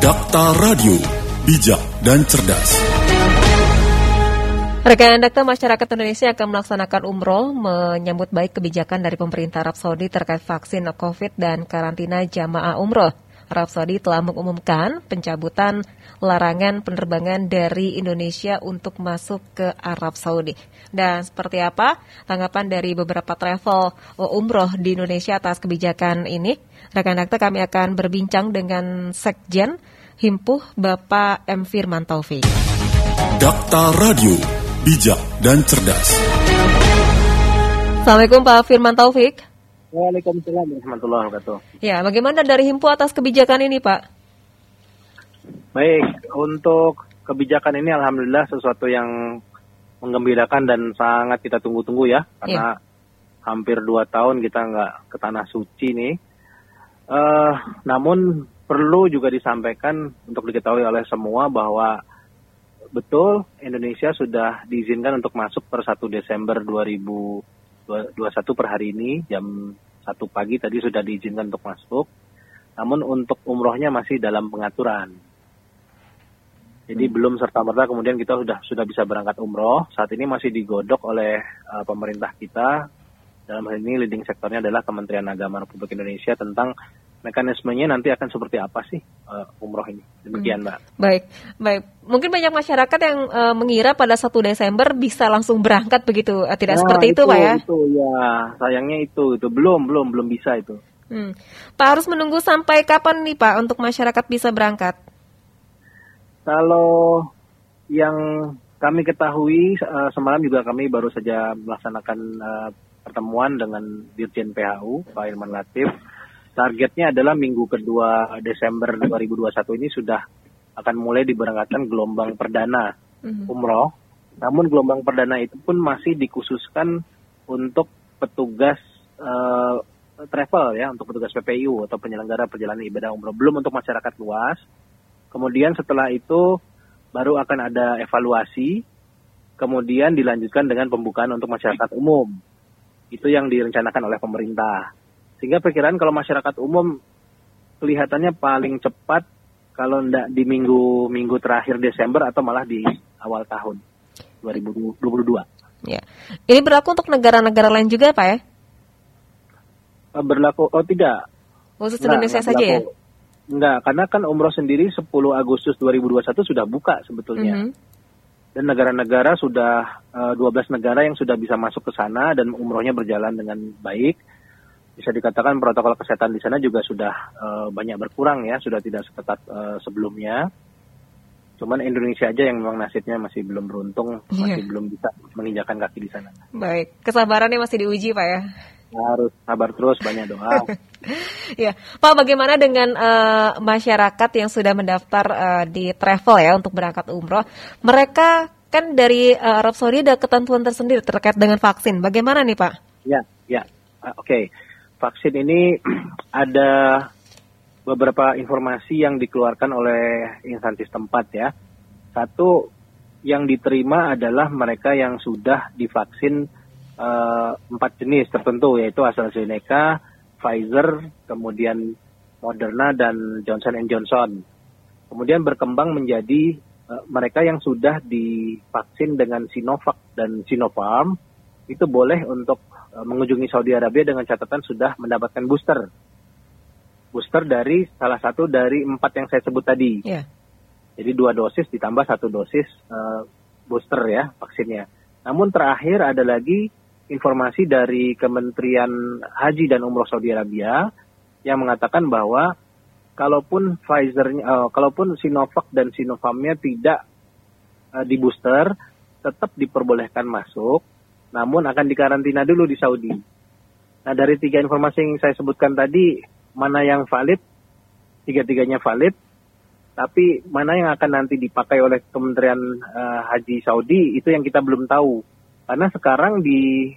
Dakta Radio, bijak dan cerdas. Rekan Dakta Masyarakat Indonesia akan melaksanakan umroh menyambut baik kebijakan dari pemerintah Arab Saudi terkait vaksin COVID dan karantina jamaah umroh. Arab Saudi telah mengumumkan pencabutan larangan penerbangan dari Indonesia untuk masuk ke Arab Saudi. Dan seperti apa tanggapan dari beberapa travel umroh di Indonesia atas kebijakan ini? Rekan Dakta kami akan berbincang dengan Sekjen Himpuh Bapak M. Firman Taufik. Dakta Radio bijak dan cerdas. Assalamualaikum Pak Firman Taufik. Waalaikumsalam warahmatullahi wabarakatuh. Ya, bagaimana dari Himpu atas kebijakan ini, Pak? Baik, untuk kebijakan ini alhamdulillah sesuatu yang menggembirakan dan sangat kita tunggu-tunggu ya, karena ya. hampir dua tahun kita nggak ke tanah suci nih. Uh, namun perlu juga disampaikan untuk diketahui oleh semua bahwa betul Indonesia sudah diizinkan untuk masuk per 1 Desember 2021 per hari ini jam 1 pagi tadi sudah diizinkan untuk masuk. Namun untuk umrohnya masih dalam pengaturan. Jadi hmm. belum serta merta kemudian kita sudah sudah bisa berangkat umroh. Saat ini masih digodok oleh uh, pemerintah kita. Dalam hal ini leading sektornya adalah Kementerian Agama Republik Indonesia tentang mekanismenya nanti akan seperti apa sih uh, umroh ini. Demikian, Mbak. Baik, baik. Mungkin banyak masyarakat yang uh, mengira pada 1 Desember bisa langsung berangkat begitu. Uh, tidak nah, seperti itu, itu, Pak ya? Itu ya, sayangnya itu, itu belum, belum, belum bisa itu. Hmm. Pak harus menunggu sampai kapan nih Pak untuk masyarakat bisa berangkat? Kalau yang kami ketahui uh, semalam juga kami baru saja melaksanakan uh, pertemuan dengan Dirjen PHU Pak Irman Latif targetnya adalah minggu kedua Desember 2021 ini sudah akan mulai diberangkatkan gelombang perdana mm-hmm. umroh. Namun gelombang perdana itu pun masih dikhususkan untuk petugas uh, travel ya, untuk petugas PPU atau penyelenggara perjalanan ibadah umroh. Belum untuk masyarakat luas. Kemudian setelah itu baru akan ada evaluasi, kemudian dilanjutkan dengan pembukaan untuk masyarakat umum. Itu yang direncanakan oleh pemerintah. Sehingga perkiraan kalau masyarakat umum kelihatannya paling cepat kalau tidak di minggu-minggu terakhir Desember atau malah di awal tahun 2022. Ya. Ini berlaku untuk negara-negara lain juga Pak ya? Eh, berlaku, oh tidak. Khusus Indonesia saja ya? Enggak, karena kan umroh sendiri 10 Agustus 2021 sudah buka sebetulnya. Mm -hmm. Dan negara-negara sudah, uh, eh, 12 negara yang sudah bisa masuk ke sana dan umrohnya berjalan dengan baik bisa dikatakan protokol kesehatan di sana juga sudah uh, banyak berkurang ya, sudah tidak seketat uh, sebelumnya. Cuman Indonesia aja yang memang nasibnya masih belum beruntung, yeah. masih belum bisa menginjakan kaki di sana. Baik, kesabarannya masih diuji Pak ya? Harus sabar terus, banyak doa. ya, Pak, bagaimana dengan uh, masyarakat yang sudah mendaftar uh, di travel ya untuk berangkat umroh? Mereka kan dari uh, Arab Saudi ada ketentuan tersendiri terkait dengan vaksin. Bagaimana nih Pak? Ya, ya, uh, oke. Okay vaksin ini ada beberapa informasi yang dikeluarkan oleh instansi tempat ya. Satu yang diterima adalah mereka yang sudah divaksin empat jenis tertentu yaitu AstraZeneca, Pfizer, kemudian Moderna dan Johnson Johnson. Kemudian berkembang menjadi uh, mereka yang sudah divaksin dengan Sinovac dan Sinopharm itu boleh untuk uh, mengunjungi Saudi Arabia dengan catatan sudah mendapatkan booster. Booster dari salah satu dari empat yang saya sebut tadi. Yeah. Jadi dua dosis ditambah satu dosis uh, booster ya vaksinnya. Namun terakhir ada lagi informasi dari Kementerian Haji dan Umroh Saudi Arabia yang mengatakan bahwa kalaupun Pfizer, uh, kalaupun Sinovac dan Sinopharmnya tidak uh, di booster, tetap diperbolehkan masuk namun akan dikarantina dulu di Saudi. Nah dari tiga informasi yang saya sebutkan tadi, mana yang valid? Tiga-tiganya valid, tapi mana yang akan nanti dipakai oleh Kementerian uh, Haji Saudi itu yang kita belum tahu. Karena sekarang di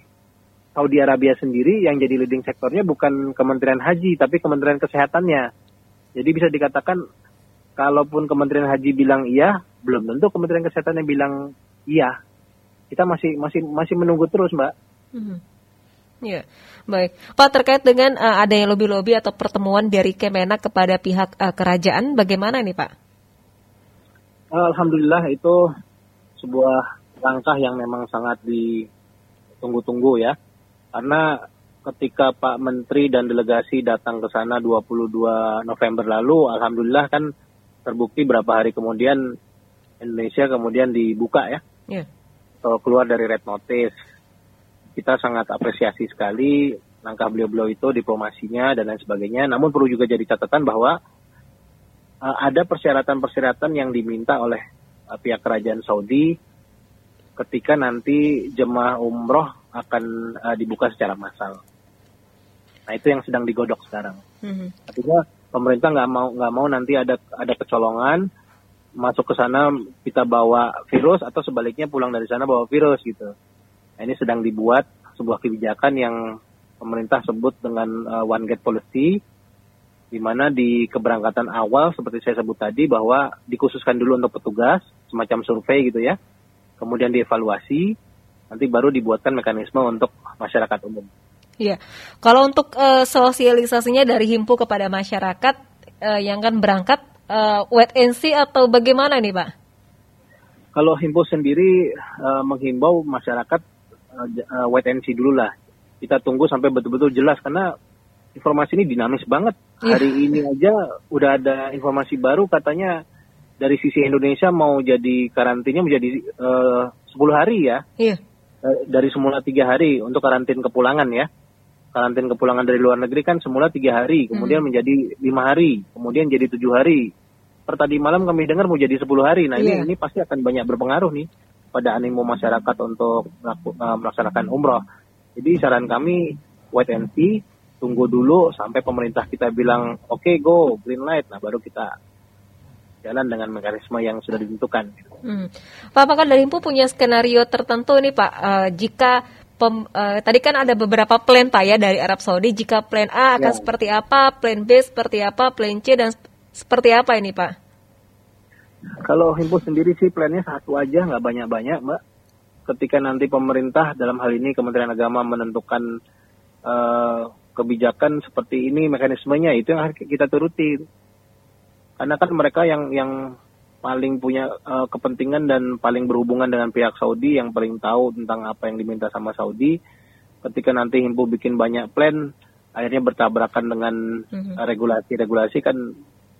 Saudi Arabia sendiri yang jadi leading sektornya bukan Kementerian Haji, tapi Kementerian Kesehatannya. Jadi bisa dikatakan, kalaupun Kementerian Haji bilang iya, belum tentu Kementerian Kesehatannya bilang iya kita masih masih masih menunggu terus mbak. Hmm. Ya, baik. Pak terkait dengan uh, adanya lobby-lobby atau pertemuan dari Kemenak kepada pihak uh, kerajaan, bagaimana nih Pak? Alhamdulillah itu sebuah langkah yang memang sangat ditunggu-tunggu ya. Karena ketika Pak Menteri dan delegasi datang ke sana 22 November lalu, Alhamdulillah kan terbukti berapa hari kemudian Indonesia kemudian dibuka ya. Yeah. So, keluar dari red notice kita sangat apresiasi sekali langkah beliau-beliau itu diplomasinya dan lain sebagainya. Namun perlu juga jadi catatan bahwa uh, ada persyaratan-persyaratan yang diminta oleh uh, pihak kerajaan Saudi ketika nanti jemaah umroh akan uh, dibuka secara massal. Nah itu yang sedang digodok sekarang. Mm-hmm. Artinya pemerintah nggak mau nggak mau nanti ada ada kecolongan masuk ke sana kita bawa virus atau sebaliknya pulang dari sana bawa virus gitu. Nah, ini sedang dibuat sebuah kebijakan yang pemerintah sebut dengan uh, one gate policy, di mana di keberangkatan awal seperti saya sebut tadi bahwa dikhususkan dulu untuk petugas, semacam survei gitu ya, kemudian dievaluasi, nanti baru dibuatkan mekanisme untuk masyarakat umum. Iya, kalau untuk uh, sosialisasinya dari himpu kepada masyarakat uh, yang kan berangkat uh, wait and see atau bagaimana nih Pak? Kalau himpu sendiri uh, menghimbau masyarakat uh, wait and see dulu lah. Kita tunggu sampai betul-betul jelas karena informasi ini dinamis banget. Yeah. Hari ini aja udah ada informasi baru katanya dari sisi Indonesia mau jadi karantinnya menjadi uh, 10 hari ya. Iya. Yeah. Dari semula tiga hari untuk karantin kepulangan ya. Karantin kepulangan dari luar negeri kan semula tiga hari, kemudian mm. menjadi lima hari, kemudian jadi tujuh hari. Per tadi malam kami dengar mau jadi sepuluh hari. Nah yeah. ini ini pasti akan banyak berpengaruh nih pada animo masyarakat untuk uh, melaksanakan umroh. Jadi saran kami wait and see, tunggu dulu sampai pemerintah kita bilang oke okay, go green light, nah baru kita jalan dengan mekanisme yang sudah ditentukan. Hmm. Pak, apakah dari punya skenario tertentu nih Pak, uh, jika pem, uh, tadi kan ada beberapa plan Pak ya dari Arab Saudi, jika plan A akan ya. seperti apa, plan B seperti apa, plan C dan seperti apa ini Pak? Kalau himpus sendiri sih plannya satu aja, nggak banyak-banyak, Mbak. Ketika nanti pemerintah dalam hal ini Kementerian Agama menentukan uh, kebijakan seperti ini mekanismenya itu yang harus kita turuti. Karena kan mereka yang yang paling punya uh, kepentingan dan paling berhubungan dengan pihak Saudi yang paling tahu tentang apa yang diminta sama Saudi. Ketika nanti himpu bikin banyak plan, akhirnya bertabrakan dengan mhm. regulasi-regulasi mm -hmm. kan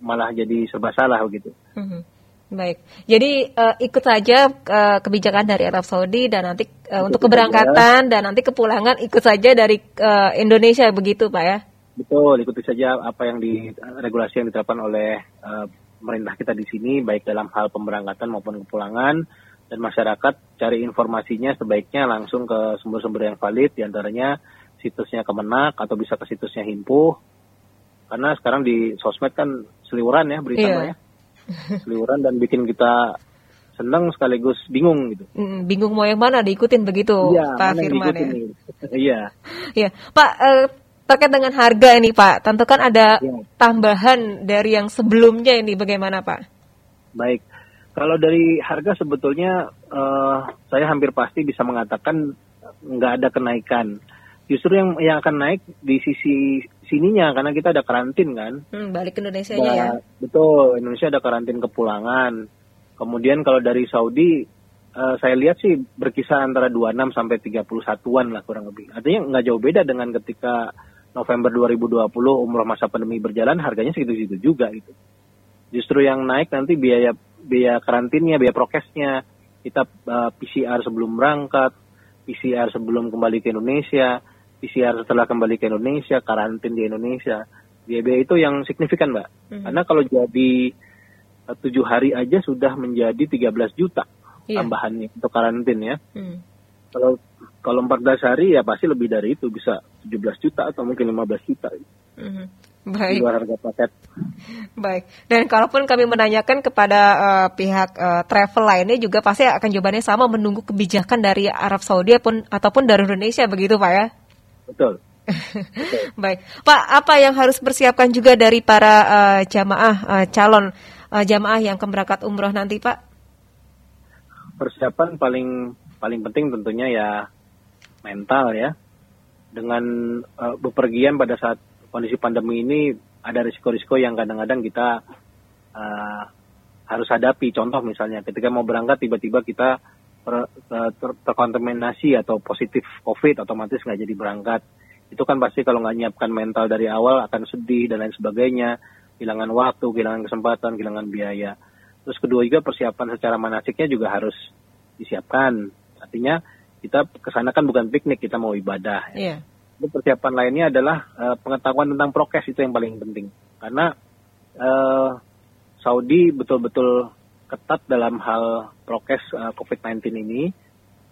malah jadi serba salah gitu. Mm -hmm. Baik, jadi uh, ikut saja uh, kebijakan dari Arab Saudi dan nanti uh, untuk keberangkatan dan nanti kepulangan ikut saja dari uh, Indonesia begitu Pak ya? Betul, ikuti saja apa yang di regulasi yang diterapkan oleh uh, pemerintah kita di sini baik dalam hal pemberangkatan maupun kepulangan dan masyarakat cari informasinya sebaiknya langsung ke sumber-sumber yang valid di antaranya situsnya Kemenak atau bisa ke situsnya Himpuh karena sekarang di sosmed kan seliuran ya berita yeah. ya seliuran dan bikin kita senang sekaligus bingung gitu. Mm, bingung mau yang mana diikutin begitu ya, Pak Firman ya. Iya. Iya, Pak eh, terkait dengan harga ini Pak, tentu kan ada ya. tambahan dari yang sebelumnya ini bagaimana Pak? Baik, kalau dari harga sebetulnya uh, saya hampir pasti bisa mengatakan nggak ada kenaikan. Justru yang yang akan naik di sisi sininya karena kita ada karantin kan. Hmm, balik ke Indonesia nah, ya. Betul, Indonesia ada karantin kepulangan. Kemudian kalau dari Saudi uh, saya lihat sih berkisar antara 26 sampai 31-an lah kurang lebih. Artinya nggak jauh beda dengan ketika November 2020 umroh masa pandemi berjalan harganya segitu-segitu juga gitu. Justru yang naik nanti biaya biaya karantinnya, biaya prokesnya, kita uh, eh, PCR sebelum berangkat, PCR sebelum kembali ke Indonesia, PCR setelah kembali ke Indonesia, karantin di Indonesia, biaya-biaya itu yang signifikan, Mbak. Hmm. Karena kalau jadi eh, tujuh hari aja sudah menjadi 13 juta yeah. tambahannya untuk karantin ya. Hmm. Kalau kalau 14 hari ya pasti lebih dari itu bisa 17 juta atau mungkin 15 juta. Hmm. Baik. Di harga paket. Baik. Dan kalaupun kami menanyakan kepada uh, pihak uh, travel lainnya juga pasti akan jawabannya sama menunggu kebijakan dari Arab Saudi ataupun ataupun dari Indonesia begitu Pak ya? Betul. Baik, Pak, apa yang harus persiapkan juga dari para uh, jamaah uh, calon uh, jamaah yang akan berangkat umroh nanti, Pak? Persiapan paling paling penting tentunya ya mental ya. Dengan uh, bepergian pada saat kondisi pandemi ini ada risiko-risiko yang kadang-kadang kita uh, harus hadapi. Contoh misalnya ketika mau berangkat tiba-tiba kita ter, ter, terkontaminasi atau positif COVID otomatis nggak jadi berangkat. Itu kan pasti kalau nggak nyiapkan mental dari awal akan sedih dan lain sebagainya, kehilangan waktu, kehilangan kesempatan, kehilangan biaya. Terus kedua juga persiapan secara manasiknya juga harus disiapkan. Artinya kita ke sana kan bukan piknik, kita mau ibadah. Yeah. Persiapan lainnya adalah uh, pengetahuan tentang prokes itu yang paling penting. Karena uh, Saudi betul-betul ketat dalam hal prokes uh, COVID-19 ini.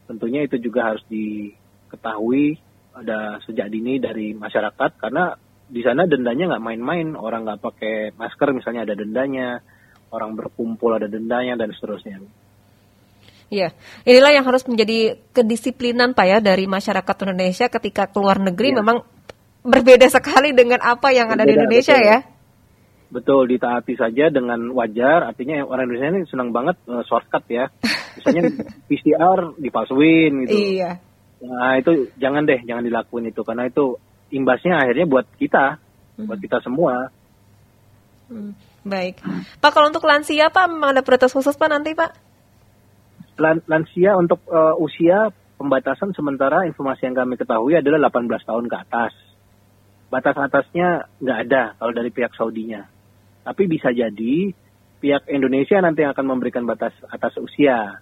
Tentunya itu juga harus diketahui ada sejak dini dari masyarakat karena di sana dendanya nggak main-main orang nggak pakai masker misalnya ada dendanya orang berkumpul ada dendanya dan seterusnya Iya, inilah yang harus menjadi kedisiplinan Pak ya dari masyarakat Indonesia ketika keluar negeri ya. memang berbeda sekali dengan apa yang berbeda, ada di Indonesia betul. ya. Betul, ditaati saja dengan wajar. Artinya orang Indonesia ini senang banget uh, shortcut ya. Misalnya PCR dipalsuin gitu. Iya. Nah itu jangan deh, jangan dilakuin itu karena itu imbasnya akhirnya buat kita, hmm. buat kita semua. Hmm, baik, Pak kalau untuk lansia Pak ada prioritas khusus Pak nanti Pak? Lansia untuk uh, usia pembatasan sementara informasi yang kami ketahui adalah 18 tahun ke atas. Batas atasnya nggak ada kalau dari pihak Saudinya. Tapi bisa jadi pihak Indonesia nanti akan memberikan batas atas usia.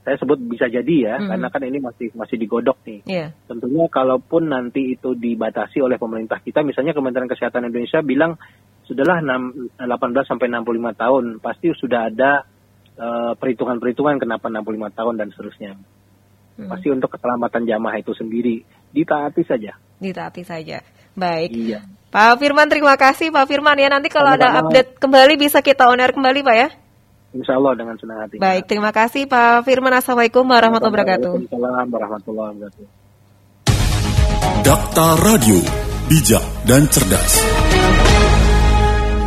Saya sebut bisa jadi ya, hmm. karena kan ini masih masih digodok nih. Yeah. Tentunya kalaupun nanti itu dibatasi oleh pemerintah kita, misalnya Kementerian Kesehatan Indonesia bilang sudahlah 6, 18 sampai 65 tahun, pasti sudah ada uh, perhitungan-perhitungan kenapa 65 tahun dan seterusnya. Hmm. Pasti untuk keselamatan jamaah itu sendiri ditaati saja. Ditaati saja. Baik. Iya. Pak Firman terima kasih Pak Firman ya nanti kalau Sama-sama. ada update kembali bisa kita on air kembali Pak ya. Insya Allah dengan senang hati. Baik, terima kasih Pak Firman. Assalamualaikum warahmatullahi wabarakatuh. Waalaikumsalam warahmatullahi wabarakatuh. Dakta Radio, bijak dan cerdas.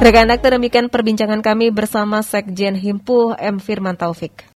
Rekan dokter demikian perbincangan kami bersama Sekjen Himpuh M. Firman Taufik.